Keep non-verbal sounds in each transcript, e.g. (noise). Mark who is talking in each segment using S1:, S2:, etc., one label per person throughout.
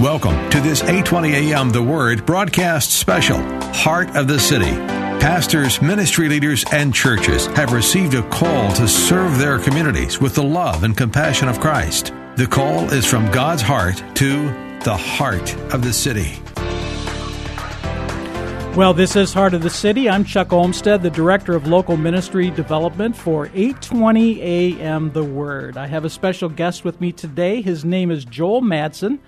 S1: Welcome to this 820 AM The Word broadcast special, Heart of the City. Pastors, ministry leaders, and churches have received a call to serve their communities with the love and compassion of Christ. The call is from God's heart to the heart of the city.
S2: Well, this is Heart of the City. I'm Chuck Olmstead, the Director of Local Ministry Development for 820 AM The Word. I have a special guest with me today. His name is Joel Madson.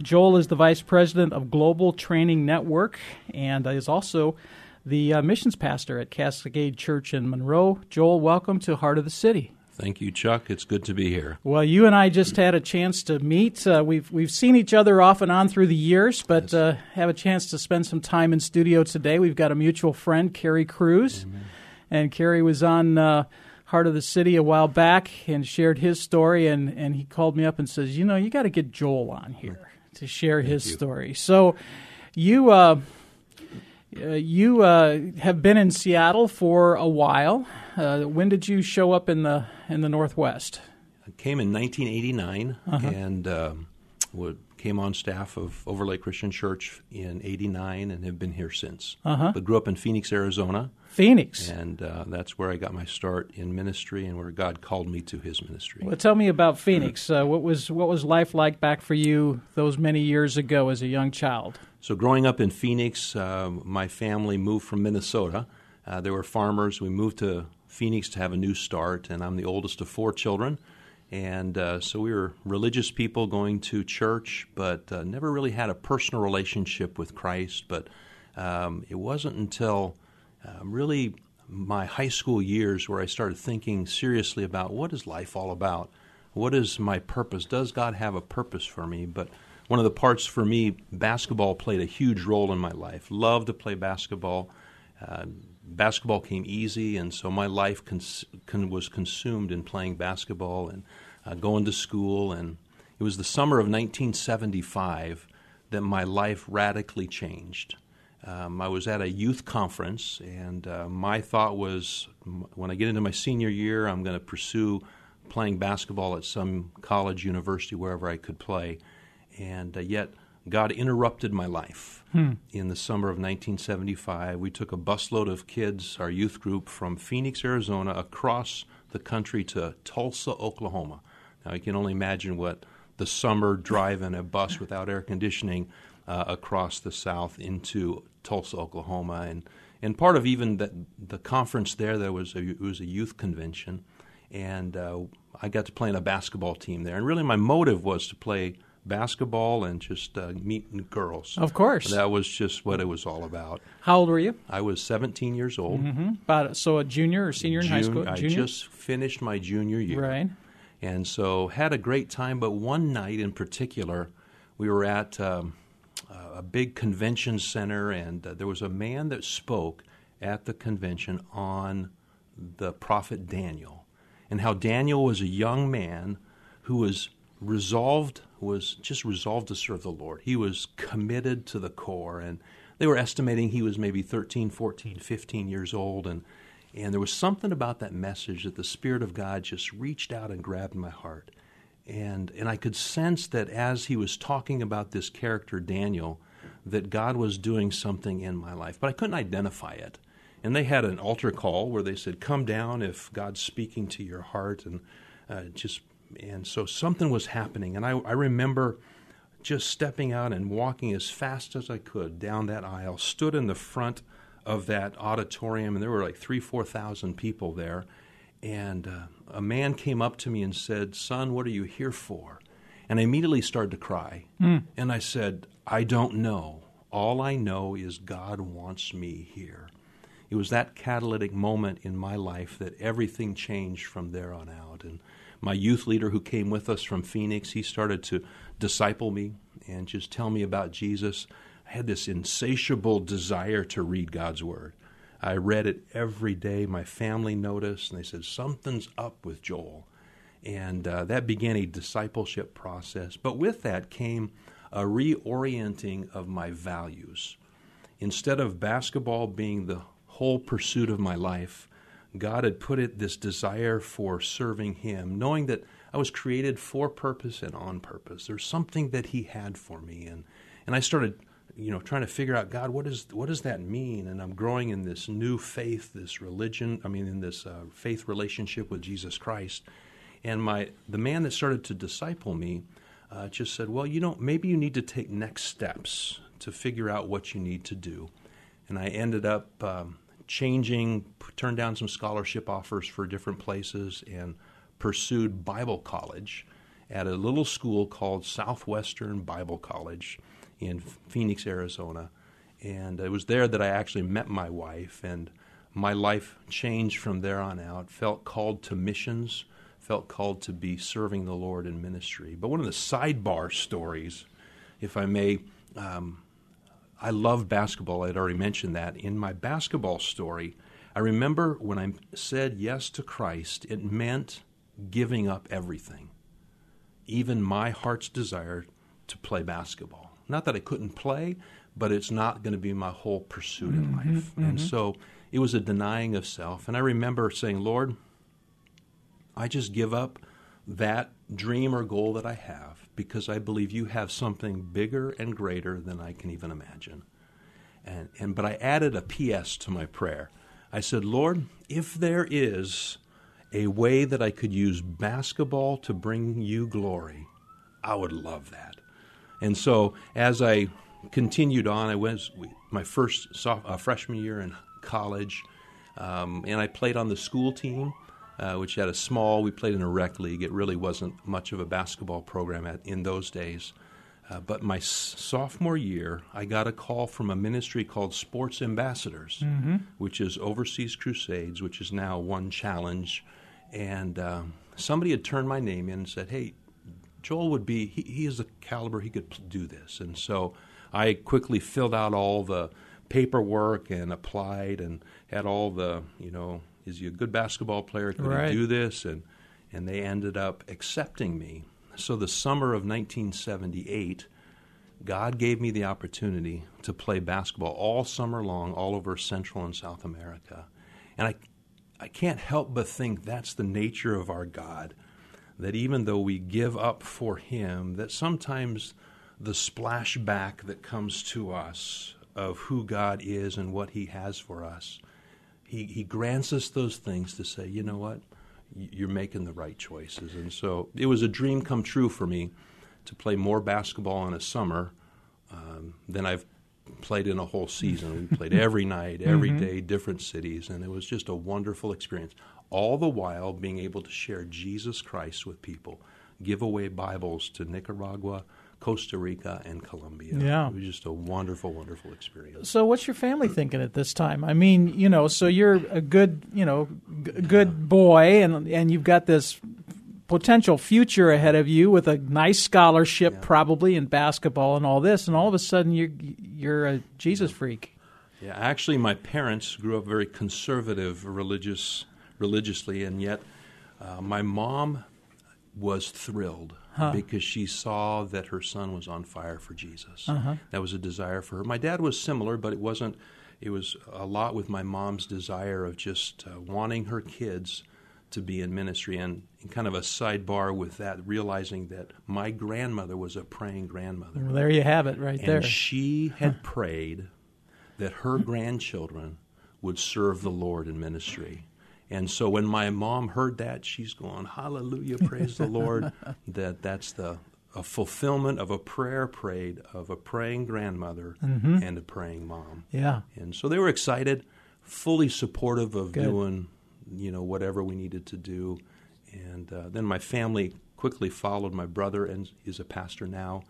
S2: Joel is the Vice President of Global Training Network and is also the uh, missions pastor at Cascade Church in Monroe. Joel, welcome to Heart of the City.
S3: Thank you, Chuck. It's good to be here.
S2: Well, you and I just had a chance to meet. Uh, we've we've seen each other off and on through the years, but uh, have a chance to spend some time in studio today. We've got a mutual friend, Kerry Cruz, Amen. and Kerry was on uh, Heart of the City a while back and shared his story, and and he called me up and says, you know, you got to get Joel on here to share
S3: Thank
S2: his
S3: you.
S2: story. So, you. Uh, uh, you uh, have been in Seattle for a while. Uh, when did you show up in the in the Northwest?
S3: I came in 1989
S2: Uh-huh.
S3: and um, would, came on staff of Overlake Christian Church in 89 and have been here since.
S2: Uh-huh.
S3: But grew up in Phoenix, Arizona.
S2: Phoenix.
S3: And uh, that's where I got my start in ministry and where God called me to his ministry.
S2: Well, tell me about Phoenix. Uh, what was what was life like back for you those many years ago as a young child?
S3: So, growing up in Phoenix, um, my family moved from Minnesota. Uh, they were farmers. We moved to Phoenix to have a new start, and I'm the oldest of four children. And uh, so we were religious people going to church, but uh, never really had a personal relationship with Christ. But um, it wasn't until um, really my high school years where I started thinking seriously about what is life all about? What is my purpose? Does God have a purpose for me? But one of the parts for me, basketball played a huge role in my life. Loved to play basketball. Uh, basketball came easy, and so my life cons- con- was consumed in playing basketball and uh, going to school. And it was the summer of 1975 that my life radically changed. Um, I was at a youth conference, and uh, my thought was m- when I get into my senior year, I'm going to pursue playing basketball at some college, university, wherever I could play. And uh, yet, God interrupted my life.
S2: Hmm.
S3: In the summer of 1975, we took a busload of kids, our youth group, from Phoenix, Arizona, across the country to Tulsa, Oklahoma. Now, you can only imagine what the summer drive in a bus without air conditioning uh, across the South into Tulsa, Oklahoma, and and part of even the the conference there, there was a, it was a youth convention, and uh, I got to play in a basketball team there, and really my motive was to play basketball and just uh, meet girls.
S2: Of course.
S3: that was just what it was all about.
S2: How old were you?
S3: I was 17 years old.
S2: Mm-hmm. About so a junior or senior in high school?
S3: I just finished my junior year.
S2: right.
S3: And so had a great time, but one night in particular, we were at um, a big convention center, and uh, there was a man that spoke at the convention on the prophet Daniel and how Daniel was a young man who was resolved, was just resolved to serve the Lord. He was committed to the core, and they were estimating he was maybe 13, 14, 15 years old, and and there was something about that message that the Spirit of God just reached out and grabbed my heart. And, and I could sense that as he was talking about this character, Daniel, that God was doing something in my life, but I couldn't identify it. And they had an altar call where they said, "Come down if God's speaking to your heart," and uh, just and so something was happening. And I, I remember just stepping out and walking as fast as I could down that aisle. Stood in the front of that auditorium, and there were like three, four thousand people there. And uh, a man came up to me and said, "Son, what are you here for?" And I immediately started to cry. And I said, "I don't know. All I know is God wants me here." It was that catalytic moment in my life that everything changed from there on out. And my youth leader who came with us from Phoenix, he started to disciple me and just tell me about Jesus. I had this insatiable desire to read God's Word. I read it every day. My family noticed, and they said, Something's up with Joel. And uh, that began a discipleship process. But with that came a reorienting of my values. Instead of basketball being the whole pursuit of my life, God had put it this desire for serving Him, knowing that I was created for purpose and on purpose. There's something that He had for me, and and I started, you know, trying to figure out God, what is what does that mean? And I'm growing in this new faith, this religion. I mean, in this uh, faith relationship with Jesus Christ. And my the man that started to disciple me uh, just said, well, you know, maybe you need to take next steps to figure out what you need to do. And I ended up. Um, changing, turned down some scholarship offers for different places, and pursued Bible college at a little school called Southwestern Bible College in Phoenix, Arizona. And it was there that I actually met my wife, and my life changed from there on out. Felt called to missions, felt called to be serving the Lord in ministry. But one of the sidebar stories, if I may, um, I love basketball. I'd already mentioned that. In my basketball story, I remember when I said yes to Christ, it meant giving up everything, even my heart's desire to play basketball. Not that I couldn't play, but it's not going to be my whole pursuit in
S2: mm-hmm,
S3: life. Mm-hmm. And so it was a denying of self. And I remember saying, Lord, I just give up that dream or goal that I have because I believe you have something bigger and greater than I can even imagine. And, and but I added a PS to my prayer. I said, Lord, if there is a way that I could use basketball to bring you glory, I would love that. And so as I continued on, I was my first soft, uh, freshman year in college, um, and I played on the school team uh, which had a small, we played in a rec league. It really wasn't much of a basketball program at, in those days. Uh, but my s- sophomore year, I got a call from a ministry called Sports Ambassadors, mm-hmm. which is Overseas Crusades, which is now One Challenge. And um, somebody had turned my name in and said, hey, Joel would be, he, he is the caliber, he could do this. And so I quickly filled out all the paperwork and applied and had all the, you know, is he a good basketball player? Can
S2: right.
S3: he do this? And and they ended up accepting me. So the summer of 1978, God gave me the opportunity to play basketball all summer long, all over Central and South America, and I I can't help but think that's the nature of our God. That even though we give up for Him, that sometimes the splashback that comes to us of who God is and what He has for us he, he grants us those things to say, you know what, you're making the right choices. And so it was a dream come true for me to play more basketball in a summer um, than I've played in a whole season. We played (laughs) every night, every mm-hmm. day, different cities, and it was just a wonderful experience. All the while being able to share Jesus Christ with people, give away Bibles to Nicaragua, Costa Rica and Colombia.
S2: Yeah.
S3: It was just a wonderful, wonderful experience.
S2: So, what's your family thinking at this time? I mean, you know, so you're a good, you know, g- good boy, and and you've got this potential future ahead of you with a nice scholarship, yeah. probably in basketball and all this, and all of a sudden you're you're a Jesus freak.
S3: Yeah, actually, my parents grew up very conservative, religious, religiously, and yet uh, my mom was thrilled huh. because she saw that her son was on fire for Jesus. Uh-huh. That was a desire for her. My dad was similar, but it wasn't. It was a lot with my mom's desire of just uh, wanting her kids to be in ministry, and, and, kind of a sidebar with that, realizing that my grandmother was a praying grandmother.
S2: Well, there you have it, right
S3: and
S2: there.
S3: She had prayed that her grandchildren would serve the Lord in ministry. And so when my mom heard that, she's going, Hallelujah, praise the Lord. (laughs) That that's the a fulfillment of a prayer prayed of a praying grandmother mm-hmm. and a praying mom.
S2: Yeah.
S3: And so they were excited, fully supportive of
S2: Good.
S3: doing, you know, whatever we needed to do. And uh, then my family quickly followed. My brother and is a pastor now.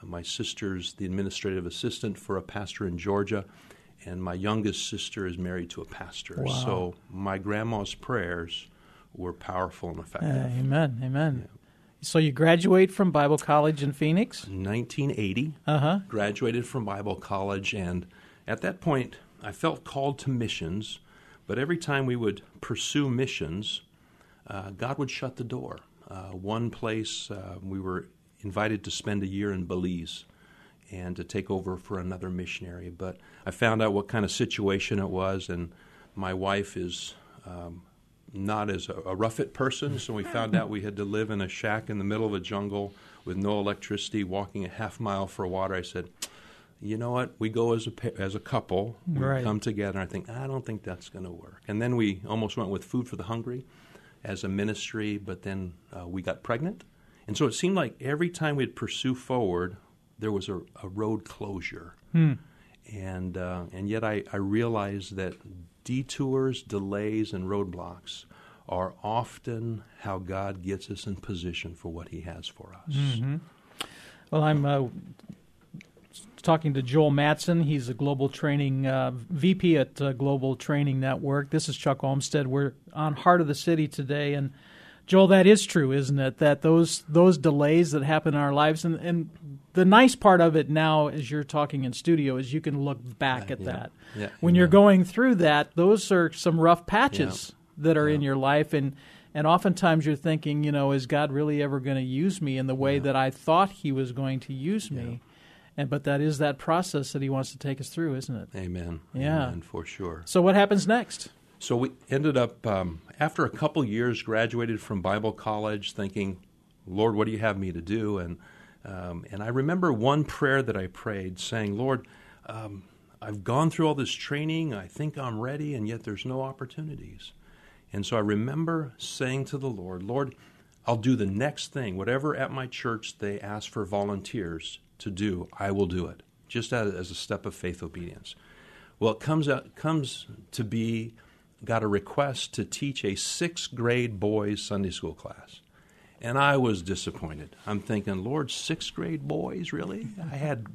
S3: Uh, my sister's the administrative assistant for a pastor in Georgia and my youngest sister is married to a pastor.
S2: Wow.
S3: So my grandma's prayers were powerful and effective.
S2: amen, amen. So you graduate from Bible College in Phoenix?
S3: 1980,
S2: Uh huh.
S3: graduated from Bible college, and at that point, I felt called to missions. But every time we would pursue missions, uh, God would shut the door. Uh, one place uh, we were invited to spend a year in Belize and to take over for another missionary. But I found out what kind of situation it was, and my wife is um, not as a, a rough it person, so we found out we had to live in a shack in the middle of a jungle with no electricity, walking a half mile for water. I said, you know what? We go as a as a couple. We
S2: Right.
S3: come together. I think I don't think that's going to work. And then we almost went with Food for the Hungry as a ministry, but then uh, we got pregnant, and so it seemed like every time we'd pursue forward, there was a, a road closure. And uh, and yet I, I realized that detours, delays, and roadblocks are often how God gets us in position for what He has for us.
S2: Well, I'm uh, talking to Joel Madson. He's a global training uh, VP at uh, Global Training Network. This is Chuck Olmstead. We're on Heart of the City today, and Joel, that is true, isn't it? That those those delays that happen in our lives, and, and the nice part of it now, as you're talking in studio, is you can look back at
S3: yeah.
S2: that.
S3: Yeah,
S2: when you're going through that, those are some rough patches that are in your life, and and oftentimes you're thinking, you know, is God really ever going to use me in the way that I thought He was going to use me? And but that is that process that He wants to take us through, isn't it?
S3: Amen.
S2: Yeah.
S3: Amen, for sure.
S2: So what happens next?
S3: So we ended up, um, after a couple years, graduated from Bible college thinking, Lord, what do you have me to do? And, um, and I remember one prayer that I prayed saying, Lord, um, I've gone through all this training. I think I'm ready, and yet there's no opportunities. And so I remember saying to the Lord, Lord, I'll do the next thing. Whatever at my church they ask for volunteers to do, I will do it, just as, as a step of faith obedience. Well, it comes out comes to be got a request to teach a sixth grade boys Sunday school class. And I was disappointed. I'm thinking, Lord, sixth grade boys, really? I had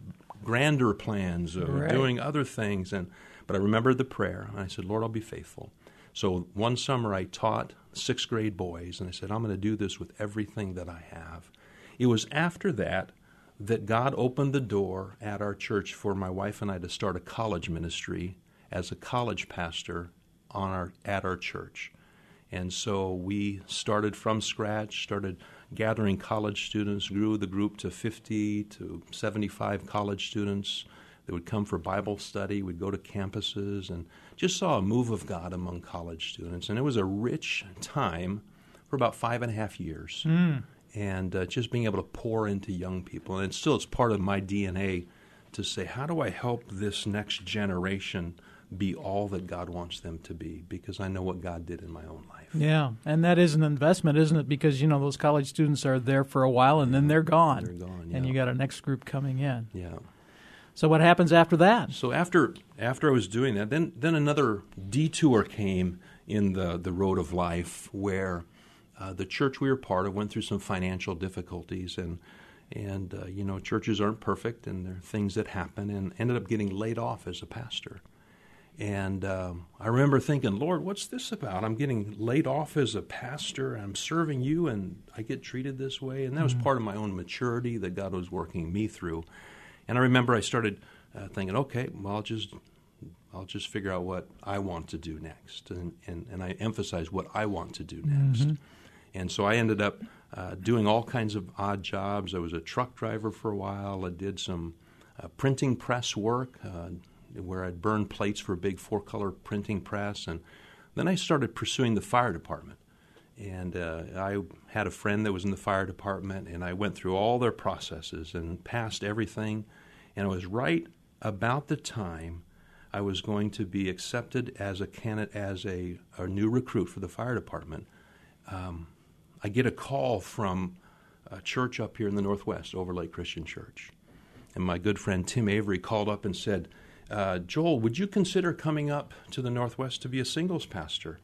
S3: grander plans of
S2: Right.
S3: doing other things and but I remembered the prayer and I said, Lord, I'll be faithful. So one summer I taught sixth grade boys and I said, I'm going to do this with everything that I have. It was after that that God opened the door at our church for my wife and I to start a college ministry as a college pastor on our at our church. And so we started from scratch, started gathering college students, grew the group to 50 to 75 college students that would come for Bible study. We'd go to campuses and just saw a move of God among college students. And it was a rich time for about five and a half years. And uh, just being able to pour into young people. And still, it's part of my DNA to say, how do I help this next generation be all that God wants them to be? Because I know what God did in my own life.
S2: Yeah, and that is an investment, isn't it? Because you know those college students are there for a while and then they're gone.
S3: They're gone,
S2: And you got a next group coming in.
S3: Yeah.
S2: So what happens after that?
S3: So after after I was doing that, then then another detour came in the the road of life where uh, the church we were part of went through some financial difficulties and and uh, you know churches aren't perfect and there are things that happen and ended up getting laid off as a pastor. And um, I remember thinking, Lord, what's this about? I'm getting laid off as a pastor. I'm serving you, and I get treated this way. And that was part of my own maturity that God was working me through. And I remember I started uh, thinking, okay, well, I'll just I'll just figure out what I want to do next, and and, and I emphasize what I want to do next. And so I ended up uh, doing all kinds of odd jobs. I was a truck driver for a while. I did some uh, printing press work uh, where I'd burn plates for a big four color printing press. And then I started pursuing the fire department. And uh, I had a friend that was in the fire department, and I went through all their processes and passed everything. And it was right about the time I was going to be accepted as a candidate, as a, a new recruit for the fire department. Um, I get a call from a church up here in the Northwest, Overlake Christian Church. And my good friend Tim Avery called up and said, uh, Joel, would you consider coming up to the Northwest to be a singles pastor?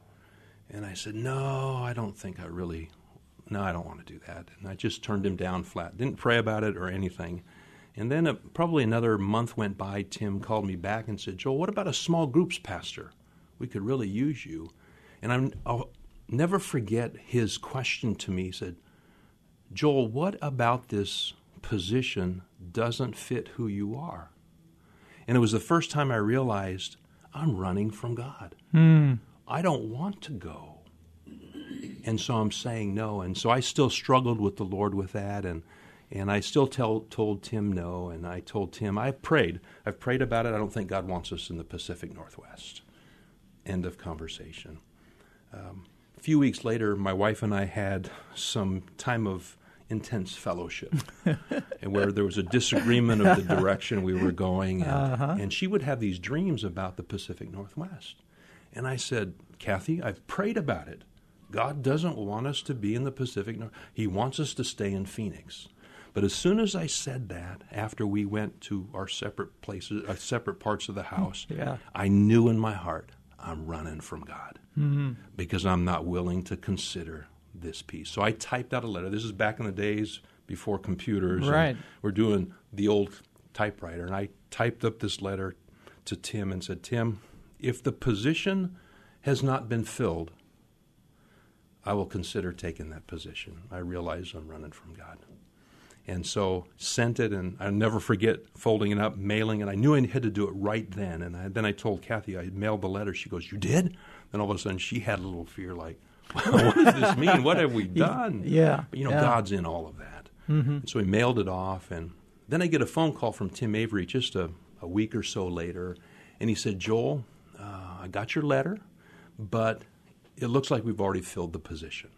S3: And I said, No, I don't think I really, no, I don't want to do that. And I just turned him down flat. Didn't pray about it or anything. And then uh, probably another month went by. Tim called me back and said, Joel, what about a small groups pastor? We could really use you. And I'm, I'll never forget his question to me. He said, Joel, what about this position doesn't fit who you are? And it was the first time I realized I'm running from God.
S2: Hmm.
S3: I don't want to go. And so I'm saying no. And so I still struggled with the Lord with that. And, and I still tell, told Tim no. And I told Tim, I prayed. I've prayed about it. I don't think God wants us in the Pacific Northwest. End of conversation. Um, a few weeks later, my wife and I had some time of intense fellowship (laughs) and where there was a disagreement of the direction we were going and,
S2: Uh-huh.
S3: and she would have these dreams about the pacific northwest and i said kathy i've prayed about it god doesn't want us to be in the pacific North. he wants us to stay in phoenix but as soon as i said that after we went to our separate places uh, separate parts of the house
S2: Yeah.
S3: i knew in my heart i'm running from god because i'm not willing to consider this piece. So i typed out a letter. This is back in the days before computers
S2: Right.
S3: we're doing the old typewriter. And i typed up this letter to tim and said tim if the position has not been filled i will consider taking that position. I realize i'm running from god. And so sent it and i'll never forget folding it up mailing it. I knew i had to do it right then. And I, then i told kathy i mailed the letter. She goes you did? Then all of a sudden she had a little fear like (laughs) what does this mean what have we (laughs) done
S2: Yeah,
S3: but you know
S2: yeah.
S3: god's in all of that and so he mailed it off and then i get a phone call from tim avery just a, a week or so later and he said joel uh, i got your letter but it looks like we've already filled the position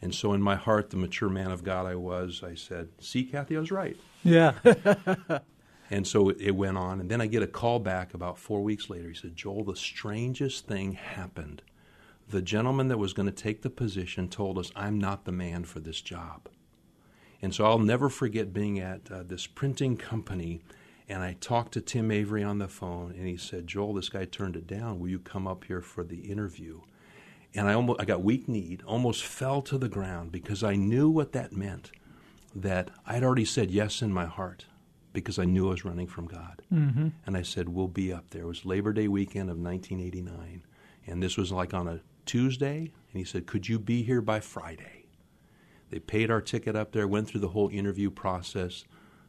S3: and so in my heart the mature man of god i was i said see kathy i was right
S2: Yeah. (laughs)
S3: and so it, it went on. And then I get a call back about four weeks later. He said, Joel, the strangest thing happened. The gentleman that was going to take the position told us, I'm not the man for this job. And so I'll never forget being at uh, this printing company. And I talked to Tim Avery on the phone, and he said, Joel, this guy turned it down. Will you come up here for the interview? And I almost I got weak kneed, almost fell to the ground because I knew what that meant. That I'd already said yes in my heart because I knew I was running from God. Mm-hmm. And I said, We'll be up there. It was Labor Day weekend of 1989. And this was like on a Tuesday. And he said, Could you be here by Friday? They paid our ticket up there, went through the whole interview process.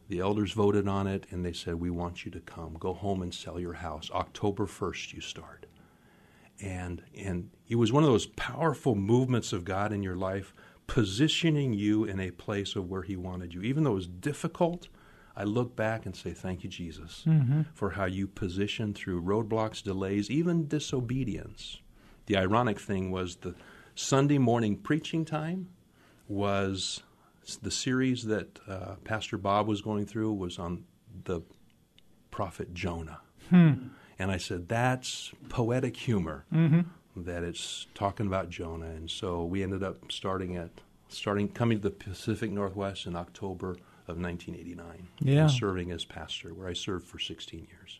S3: The elders voted on it, and they said, We want you to come. Go home and sell your house. October 1st, you start. And, and it was one of those powerful movements of God in your life, positioning you in a place of where He wanted you. Even though it was difficult, I look back and say, Thank you, Jesus, mm-hmm. for how you positioned through roadblocks, delays, even disobedience. The ironic thing was the Sunday morning preaching time was the series that uh, Pastor Bob was going through was on the prophet Jonah. And I said, that's poetic humor that it's talking about Jonah. And so we ended up starting at starting coming to the Pacific Northwest in October of 1989
S2: Yeah.
S3: and serving as pastor, where I served for 16 years.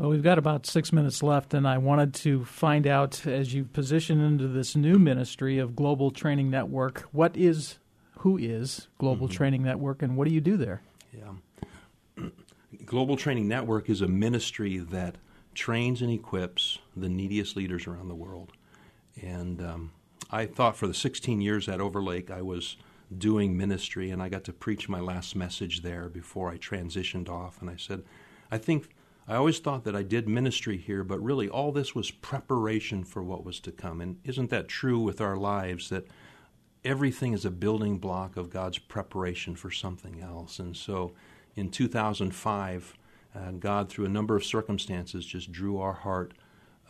S2: Well, we've got about six minutes left, and I wanted to find out as you position into this new ministry of Global Training Network, what is, who is Global Training Network, and what do you do there?
S3: Yeah. (clears throat) Global Training Network is a ministry that trains and equips the neediest leaders around the world. And um, I thought for the 16 years at Overlake, I was doing ministry, and I got to preach my last message there before I transitioned off. And I said, I think I always thought that I did ministry here, but really all this was preparation for what was to come. And isn't that true with our lives that everything is a building block of God's preparation for something else? And so in 2005, uh, God, through a number of circumstances, just drew our heart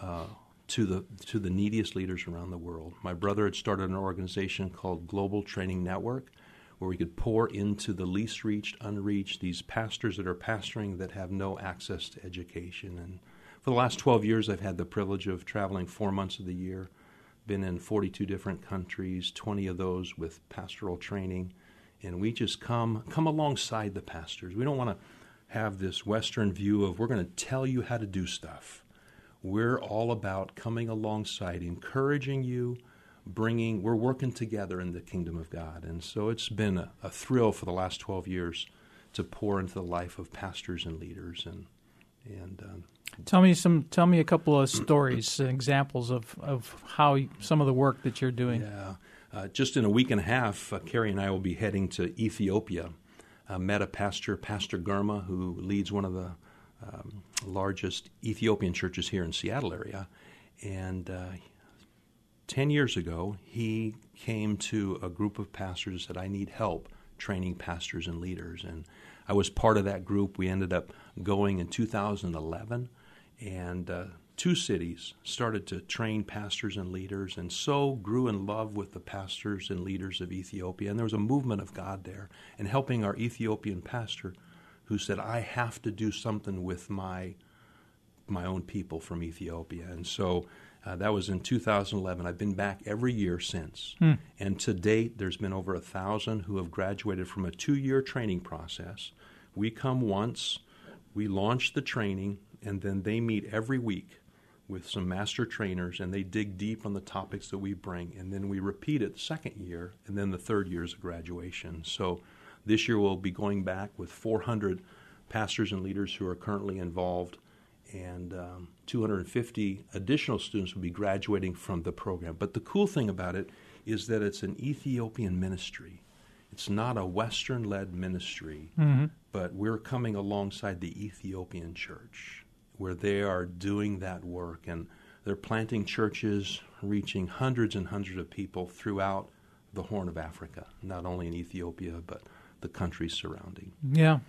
S3: uh, to the to the neediest leaders around the world. My brother had started an organization called Global Training Network, where we could pour into the least reached, unreached, these pastors that are pastoring that have no access to education. And for the last 12 years, I've had the privilege of traveling four months of the year, been in 42 different countries, 20 of those with pastoral training, and we just come come alongside the pastors. We don't want to have this Western view of we're going to tell you how to do stuff. We're all about coming alongside, encouraging you, bringing, we're working together in the kingdom of God. And so it's been a, a thrill for the last 12 years to pour into the life of pastors and leaders. And, and um,
S2: Tell me some. Tell me a couple of stories, (clears throat) examples of, of how you, some of the work that you're doing.
S3: Yeah, uh, just in a week and a half, uh, Carrie and I will be heading to Ethiopia. Uh, met a pastor, Pastor Girma, who leads one of the um, largest Ethiopian churches here in Seattle area, and uh, ten years ago, he came to a group of pastors said, "I need help training pastors and leaders," and I was part of that group. We ended up going in 2011 and uh, two cities started to train pastors and leaders, and so grew in love with the pastors and leaders of Ethiopia. And there was a movement of God there, and helping our Ethiopian pastor, who said, "I have to do something with my my own people from Ethiopia." And so. Uh, that was in 2011. I've been back every year since. Hmm. And to date, there's been over a thousand who have graduated from a two year training process. We come once, we launch the training, and then they meet every week with some master trainers and they dig deep on the topics that we bring and then we repeat it the second year and then the third year is graduation so this year we'll be going back with 400 pastors and leaders who are currently involved and um, 250 additional students will be graduating from the program but the cool thing about it is that it's an ethiopian ministry it's not a western led ministry mm-hmm. but we're coming alongside the ethiopian church where they are doing that work and they're planting churches reaching hundreds and hundreds of people throughout the Horn of Africa, not only in Ethiopia but the countries surrounding.
S2: Yeah.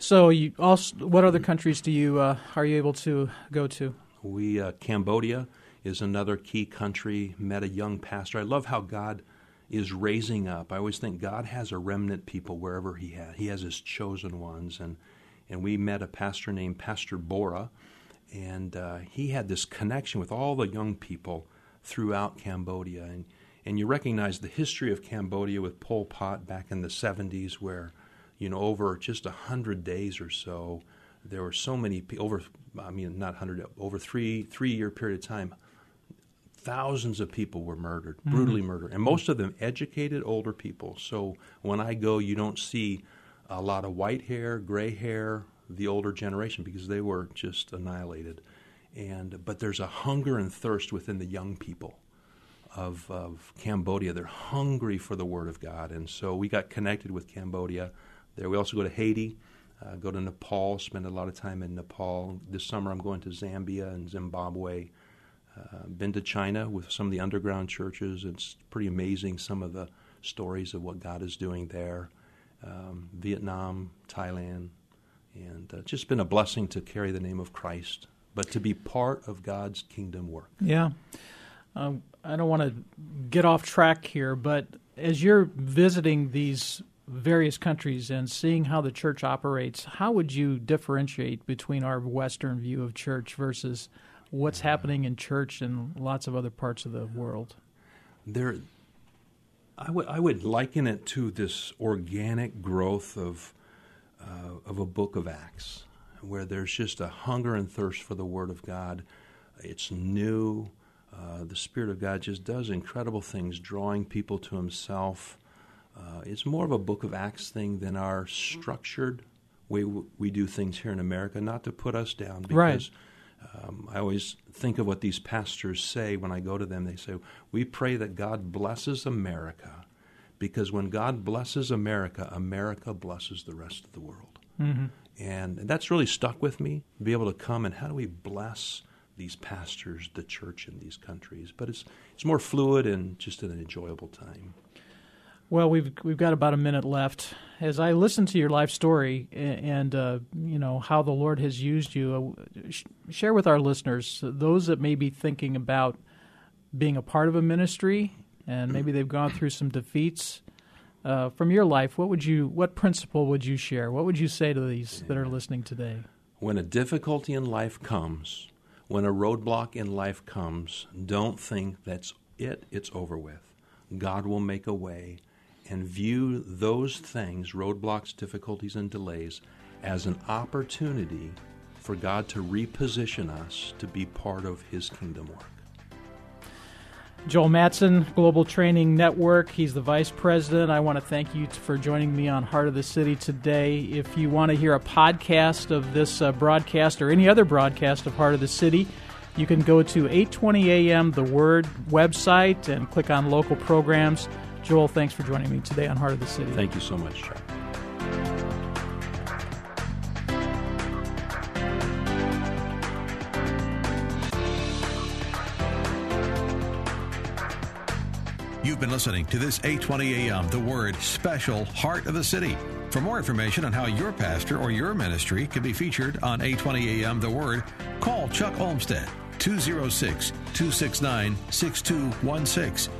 S2: So, you also, what other countries do you uh, are you able to go to?
S3: We uh, Cambodia is another key country. Met a young pastor. I love how God is raising up. I always think God has a remnant people wherever He has. He has His chosen ones, and and we met a pastor named Pastor Bora, and uh, he had this connection with all the young people throughout Cambodia. And, and you recognize the history of Cambodia with Pol Pot back in the 70s, where, you know, over just a 100 days or so, there were so many over I mean not 100 over 3 3 year period of time thousands of people were murdered mm-hmm. brutally murdered and most of them educated older people so when I go you don't see a lot of white hair, gray hair, the older generation because they were just annihilated. And but there's a hunger and thirst within the young people of, of Cambodia. They're hungry for the Word of God, and so we got connected with Cambodia. There, we also go to Haiti, uh, go to Nepal, spend a lot of time in Nepal. This summer, I'm going to Zambia and Zimbabwe. Uh, been to China with some of the underground churches. It's pretty amazing some of the stories of what God is doing there um, Vietnam, Thailand, and uh, just been a blessing to carry the name of Christ, but to be part of God's kingdom work.
S2: Yeah. Um, I don't want to get off track here, but as you're visiting these various countries and seeing how the church operates, how would you differentiate between our Western view of church versus what's happening in church in lots of other parts of the world?
S3: There, I would I would liken it to this organic growth of uh, of a book of Acts, where there's just a hunger and thirst for the Word of God. It's new. Uh, the Spirit of God just does incredible things, drawing people to Himself. Uh, it's more of a book of Acts thing than our structured way we do things here in America. Not to put us down, because
S2: right.
S3: Um, I always think of what these pastors say when I go to them. They say, We pray that God blesses America because when God blesses America, America blesses the rest of the world. Mm-hmm. And that's really stuck with me, be able to come and how do we bless these pastors, the church in these countries? But it's, it's more fluid and just an enjoyable time.
S2: Well, we've we've got about a minute left. As I listen to your life story and uh, you know how the Lord has used you, uh, sh- share with our listeners those that may be thinking about being a part of a ministry and maybe they've gone through some defeats. Uh, from your life, what would you what principle would you share? What would you say to these that are listening today?
S3: When a difficulty in life comes, when a roadblock in life comes, don't think that's it. It's over with. God will make a way and view those things, roadblocks, difficulties, and delays, as an opportunity for God to reposition us to be part of His kingdom work.
S2: Joel Madson, Global Training Network. He's the vice president. I want to thank you for joining me on Heart of the City today. If you want to hear a podcast of this uh, broadcast or any other broadcast of Heart of the City, you can go to 820 AM The Word website and click on local programs. Joel, thanks for joining me today on Heart of the City.
S3: Thank you so much, Chuck.
S1: You've been listening to this 820 AM The Word special Heart of the City. For more information on how your pastor or your ministry can be featured on 820 AM The Word, call Chuck Olmstead 206 269 6216